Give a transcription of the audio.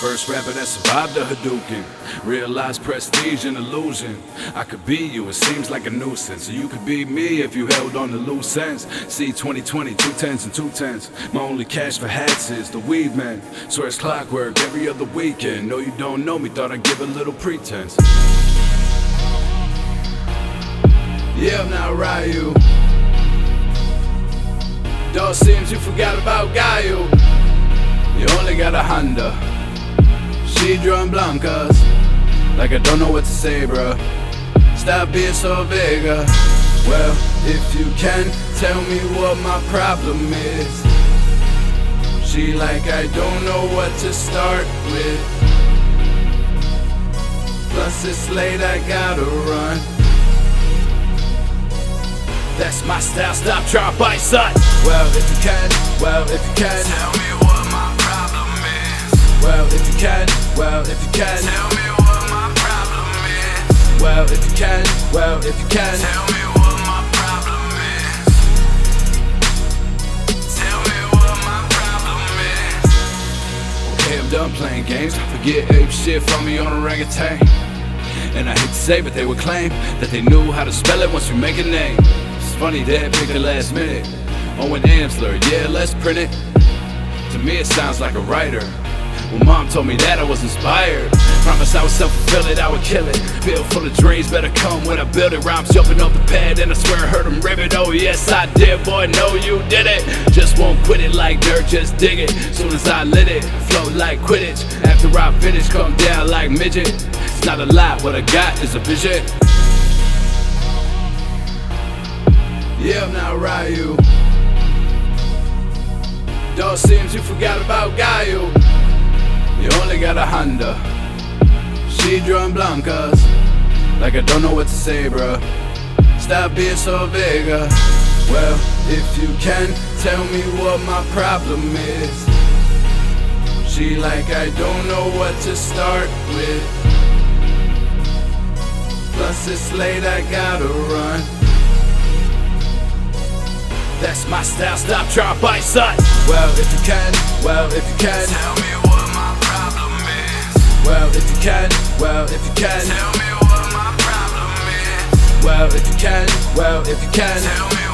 First rapper that survived the Hadouken. Realized prestige and illusion. I could be you, it seems like a nuisance. So you could be me if you held on to loose ends. See 2020, two tens and two tens. My only cash for hats is the weed man. Swear it's clockwork every other weekend. No, you don't know me, thought I'd give a little pretense. Yeah, I'm not Ryu. Dog seems you forgot about Gaio. You only got a Honda. She drawing Blankas. Like I don't know what to say, bruh. Stop being so vague. uh. Well, if you can, tell me what my problem is. She like I don't know what to start with. Plus it's late, I gotta run. That's my style, stop trying bite son. Well, if you can, well, if you can, tell me what my problem is. Well, if you can, if you can, tell me what my problem is. Well, if you can, well, if you can, tell me what my problem is. Tell me what my problem is. Okay, I'm done playing games. Forget ape shit from me on orangutan. And I hate to say, but they would claim that they knew how to spell it once we make a name. It's funny they pick the last minute. Oh, Owen Amsler, yeah, let's print it. To me, it sounds like a writer. When mom told me that, I was inspired. Promise I would self fulfill it, I would kill it. Feel full of dreams, better come when I build it. Rhymes jumping off the pad, and I swear I heard them rip it. Oh, yes, I did, boy, know you did it. Just won't quit it like dirt, just dig it. Soon as I lit it, float like Quidditch. After I finish, come down like midget. It's not a lot, what I got is a vision. Yeah, I'm not Ryu. Seems you forgot about Gaio. A Honda. She drawing Blankas. Like I don't know what to say, bruh. Stop being so vague. uh. Well, if you can, tell me what my problem is. She like I don't know what to start with. Plus it's late, I gotta run. That's my style, stop to bite son. Well, if you can, well, if you can, tell me Well, if you can, well, if you can, tell me what my problem is. Well, if you can, well, if you can, tell me